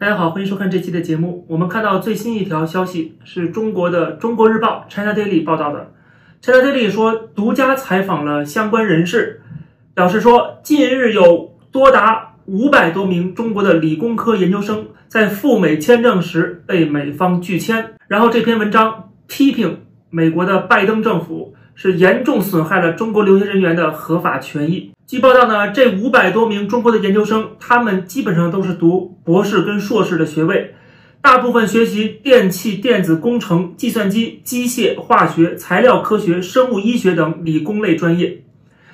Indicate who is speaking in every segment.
Speaker 1: 大家好，欢迎收看这期的节目。我们看到最新一条消息是中国的《中国日报》China Daily 报道的。China Daily 说，独家采访了相关人士，表示说，近日有多达五百多名中国的理工科研究生在赴美签证时被美方拒签。然后这篇文章批评美国的拜登政府是严重损害了中国留学人员的合法权益。据报道呢，这五百多名中国的研究生，他们基本上都是读博士跟硕士的学位，大部分学习电气电子工程、计算机、机械、化学、材料科学、生物医学等理工类专业。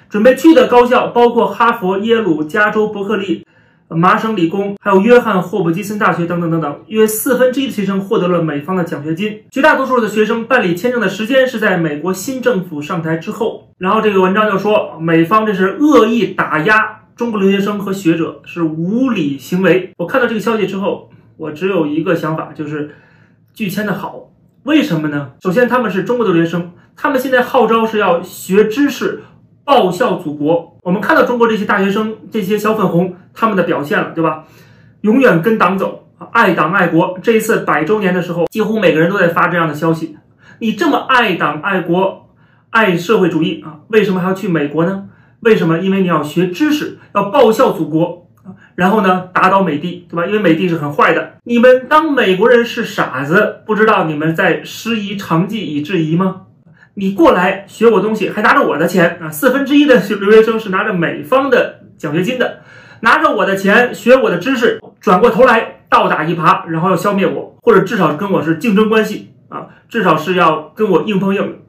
Speaker 1: 准备去的高校包括哈佛、耶鲁、加州伯克利、麻省理工，还有约翰霍普金森大学等等等等。约四分之一的学生获得了美方的奖学金。绝大多数的学生办理签证的时间是在美国新政府上台之后。然后这个文章就说，美方这是恶意打压中国留学生和学者，是无理行为。我看到这个消息之后，我只有一个想法，就是拒签的好。为什么呢？首先他们是中国的留学生，他们现在号召是要学知识。报效祖国，我们看到中国这些大学生、这些小粉红他们的表现了，对吧？永远跟党走，爱党爱国。这一次百周年的时候，几乎每个人都在发这样的消息。你这么爱党爱国、爱社会主义啊，为什么还要去美国呢？为什么？因为你要学知识，要报效祖国，然后呢，打倒美帝，对吧？因为美帝是很坏的。你们当美国人是傻子，不知道你们在师夷长技以制夷吗？你过来学我东西，还拿着我的钱啊！四分之一的留学生是拿着美方的奖学金的，拿着我的钱学我的知识，转过头来倒打一耙，然后要消灭我，或者至少跟我是竞争关系啊，至少是要跟我硬碰硬。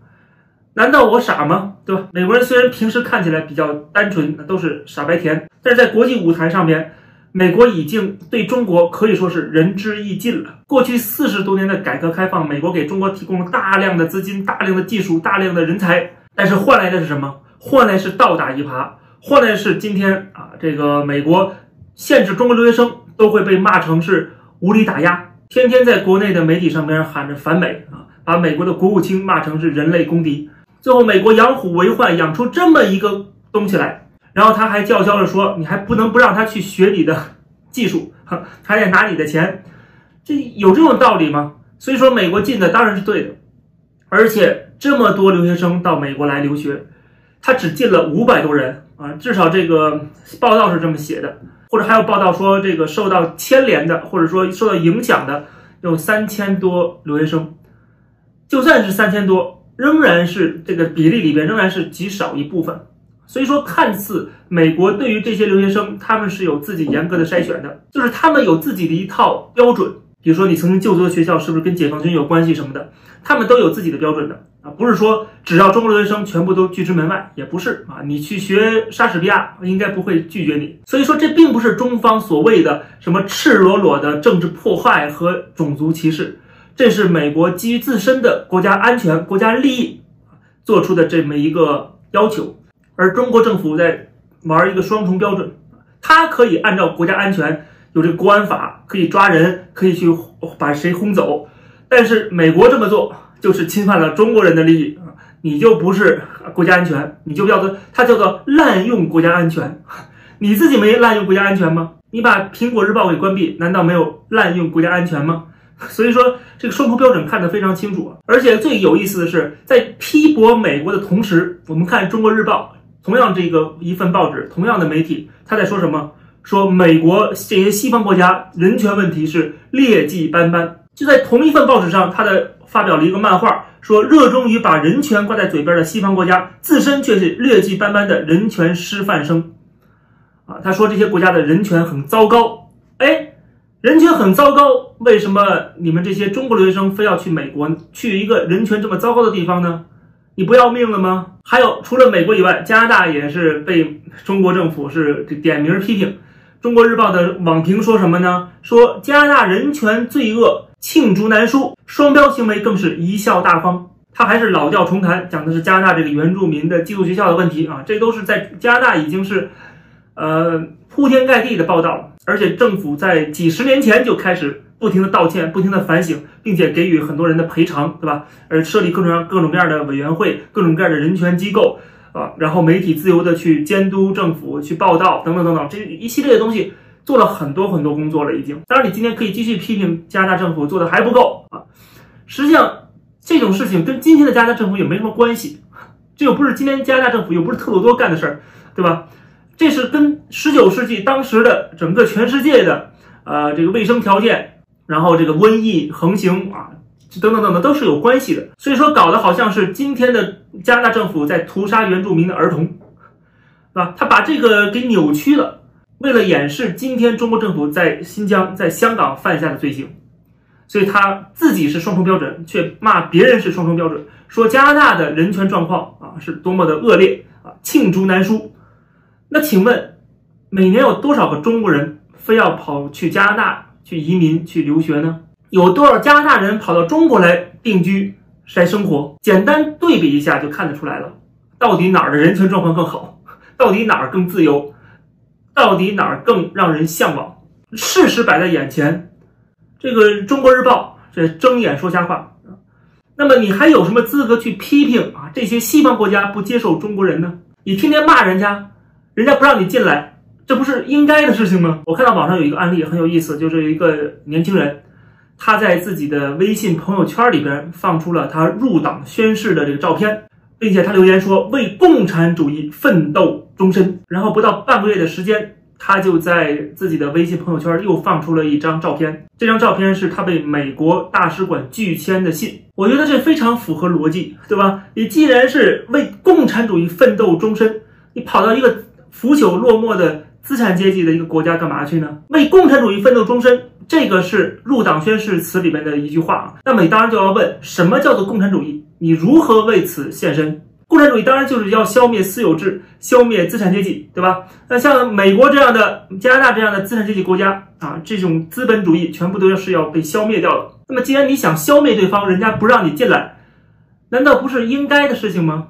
Speaker 1: 难道我傻吗？对吧？美国人虽然平时看起来比较单纯，都是傻白甜，但是在国际舞台上面。美国已经对中国可以说是仁至义尽了。过去四十多年的改革开放，美国给中国提供了大量的资金、大量的技术、大量的人才，但是换来的是什么？换来是倒打一耙，换来是今天啊，这个美国限制中国留学生都会被骂成是无理打压，天天在国内的媒体上边喊着反美啊，把美国的国务卿骂成是人类公敌。最后，美国养虎为患，养出这么一个东西来。然后他还叫嚣着说：“你还不能不让他去学你的技术，他得拿你的钱，这有这种道理吗？”所以说，美国进的当然是对的，而且这么多留学生到美国来留学，他只进了五百多人啊，至少这个报道是这么写的，或者还有报道说这个受到牵连的，或者说受到影响的有三千多留学生，就算是三千多，仍然是这个比例里边仍然是极少一部分。所以说，看似美国对于这些留学生，他们是有自己严格的筛选的，就是他们有自己的一套标准。比如说，你曾经就读的学校是不是跟解放军有关系什么的，他们都有自己的标准的啊，不是说只要中国留学生全部都拒之门外，也不是啊。你去学莎士比亚，应该不会拒绝你。所以说，这并不是中方所谓的什么赤裸裸的政治迫害和种族歧视，这是美国基于自身的国家安全、国家利益做出的这么一个要求。而中国政府在玩一个双重标准，它可以按照国家安全有这国安法，可以抓人，可以去把谁轰走。但是美国这么做就是侵犯了中国人的利益啊！你就不是国家安全，你就叫做它叫做滥用国家安全。你自己没滥用国家安全吗？你把苹果日报给关闭，难道没有滥用国家安全吗？所以说这个双重标准看得非常清楚啊！而且最有意思的是，在批驳美国的同时，我们看中国日报。同样，这个一份报纸，同样的媒体，他在说什么？说美国这些西方国家人权问题是劣迹斑斑。就在同一份报纸上，他的发表了一个漫画，说热衷于把人权挂在嘴边的西方国家，自身却是劣迹斑斑的人权师范生。啊，他说这些国家的人权很糟糕。哎，人权很糟糕，为什么你们这些中国留学生非要去美国，去一个人权这么糟糕的地方呢？你不要命了吗？还有，除了美国以外，加拿大也是被中国政府是点名批评。中国日报的网评说什么呢？说加拿大人权罪恶罄竹难书，双标行为更是贻笑大方。他还是老调重弹，讲的是加拿大这个原住民的寄宿学校的问题啊，这都是在加拿大已经是，呃，铺天盖地的报道，而且政府在几十年前就开始。不停的道歉，不停的反省，并且给予很多人的赔偿，对吧？而设立各种各种各样的委员会，各种各样的人权机构啊，然后媒体自由的去监督政府、去报道等等等等，这一系列的东西，做了很多很多工作了，已经。当然，你今天可以继续批评加拿大政府做的还不够啊。实际上，这种事情跟今天的加拿大政府也没什么关系，这又不是今天加拿大政府，又不是特鲁多干的事儿，对吧？这是跟十九世纪当时的整个全世界的呃这个卫生条件，然后这个瘟疫横行啊，等等等等都是有关系的。所以说，搞得好像是今天的加拿大政府在屠杀原住民的儿童，是吧？他把这个给扭曲了，为了掩饰今天中国政府在新疆、在香港犯下的罪行，所以他自己是双重标准，却骂别人是双重标准，说加拿大的人权状况啊是多么的恶劣啊，罄竹难书。那请问，每年有多少个中国人非要跑去加拿大去移民去留学呢？有多少加拿大人跑到中国来定居来生活？简单对比一下就看得出来了，到底哪儿的人权状况更好？到底哪儿更自由？到底哪儿更让人向往？事实摆在眼前，这个《中国日报》这睁眼说瞎话那么你还有什么资格去批评啊？这些西方国家不接受中国人呢？你天天骂人家。人家不让你进来，这不是应该的事情吗？我看到网上有一个案例很有意思，就是一个年轻人，他在自己的微信朋友圈里边放出了他入党宣誓的这个照片，并且他留言说为共产主义奋斗终身。然后不到半个月的时间，他就在自己的微信朋友圈又放出了一张照片，这张照片是他被美国大使馆拒签的信。我觉得这非常符合逻辑，对吧？你既然是为共产主义奋斗终身，你跑到一个。腐朽落寞的资产阶级的一个国家干嘛去呢？为共产主义奋斗终身，这个是入党宣誓词里面的一句话啊。那么你当然就要问，什么叫做共产主义？你如何为此献身？共产主义当然就是要消灭私有制，消灭资产阶级，对吧？那像美国这样的、加拿大这样的资产阶级国家啊，这种资本主义全部都要是要被消灭掉的。那么既然你想消灭对方，人家不让你进来，难道不是应该的事情吗？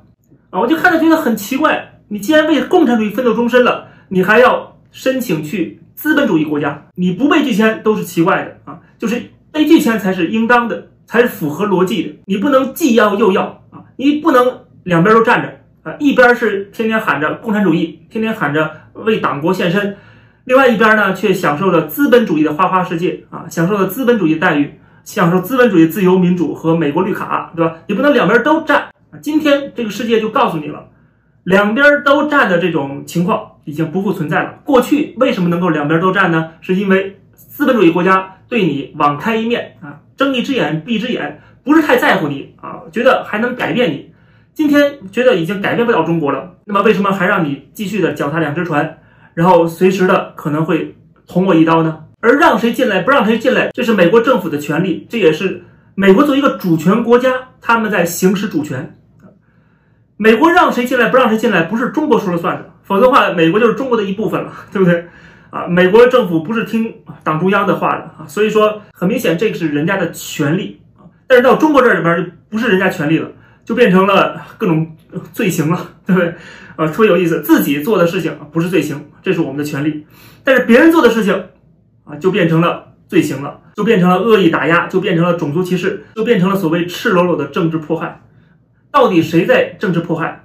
Speaker 1: 啊，我就看着觉得很奇怪。你既然为共产主义奋斗终身了，你还要申请去资本主义国家？你不被拒签都是奇怪的啊！就是被拒签才是应当的，才是符合逻辑的。你不能既要又要啊！你不能两边都站着啊！一边是天天喊着共产主义，天天喊着为党国献身，另外一边呢却享受着资本主义的花花世界啊，享受着资本主义待遇，享受资本主义自由民主和美国绿卡，对吧？你不能两边都站啊！今天这个世界就告诉你了。两边都站的这种情况已经不复存在了。过去为什么能够两边都站呢？是因为资本主义国家对你网开一面啊，睁一只眼闭一只眼，不是太在乎你啊，觉得还能改变你。今天觉得已经改变不了中国了，那么为什么还让你继续的脚踏两只船，然后随时的可能会捅我一刀呢？而让谁进来不让谁进来，这是美国政府的权利，这也是美国作为一个主权国家，他们在行使主权。美国让谁进来不让谁进来，不是中国说了算的，否则的话，美国就是中国的一部分了，对不对？啊，美国政府不是听党中央的话的啊，所以说很明显，这个是人家的权利啊。但是到中国这里边就不是人家权利了，就变成了各种罪行了，对不对？啊，特别有意思，自己做的事情不是罪行，这是我们的权利；但是别人做的事情啊，就变成了罪行了，就变成了恶意打压，就变成了种族歧视，就变成了所谓赤裸裸的政治迫害。到底谁在政治迫害？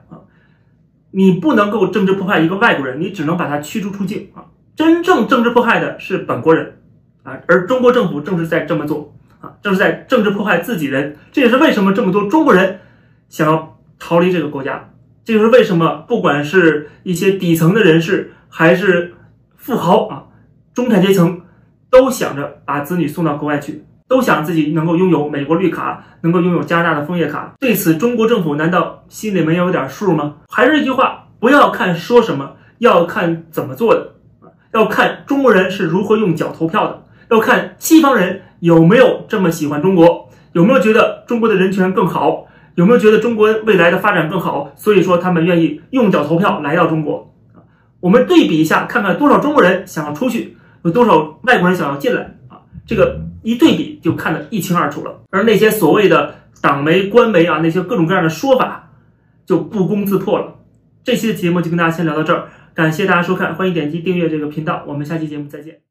Speaker 1: 你不能够政治迫害一个外国人，你只能把他驱逐出境啊！真正政治迫害的是本国人啊，而中国政府正是在这么做啊，正是在政治迫害自己人。这也是为什么这么多中国人想要逃离这个国家。这就是为什么不管是一些底层的人士，还是富豪啊，中产阶层，都想着把子女送到国外去。都想自己能够拥有美国绿卡，能够拥有加拿大的枫叶卡。对此，中国政府难道心里没有点数吗？还是一句话，不要看说什么，要看怎么做的要看中国人是如何用脚投票的，要看西方人有没有这么喜欢中国，有没有觉得中国的人权更好，有没有觉得中国未来的发展更好，所以说他们愿意用脚投票来到中国。我们对比一下，看看多少中国人想要出去，有多少外国人想要进来啊？这个。一对比就看得一清二楚了，而那些所谓的党媒、官媒啊，那些各种各样的说法就不攻自破了。这期的节目就跟大家先聊到这儿，感谢大家收看，欢迎点击订阅这个频道，我们下期节目再见。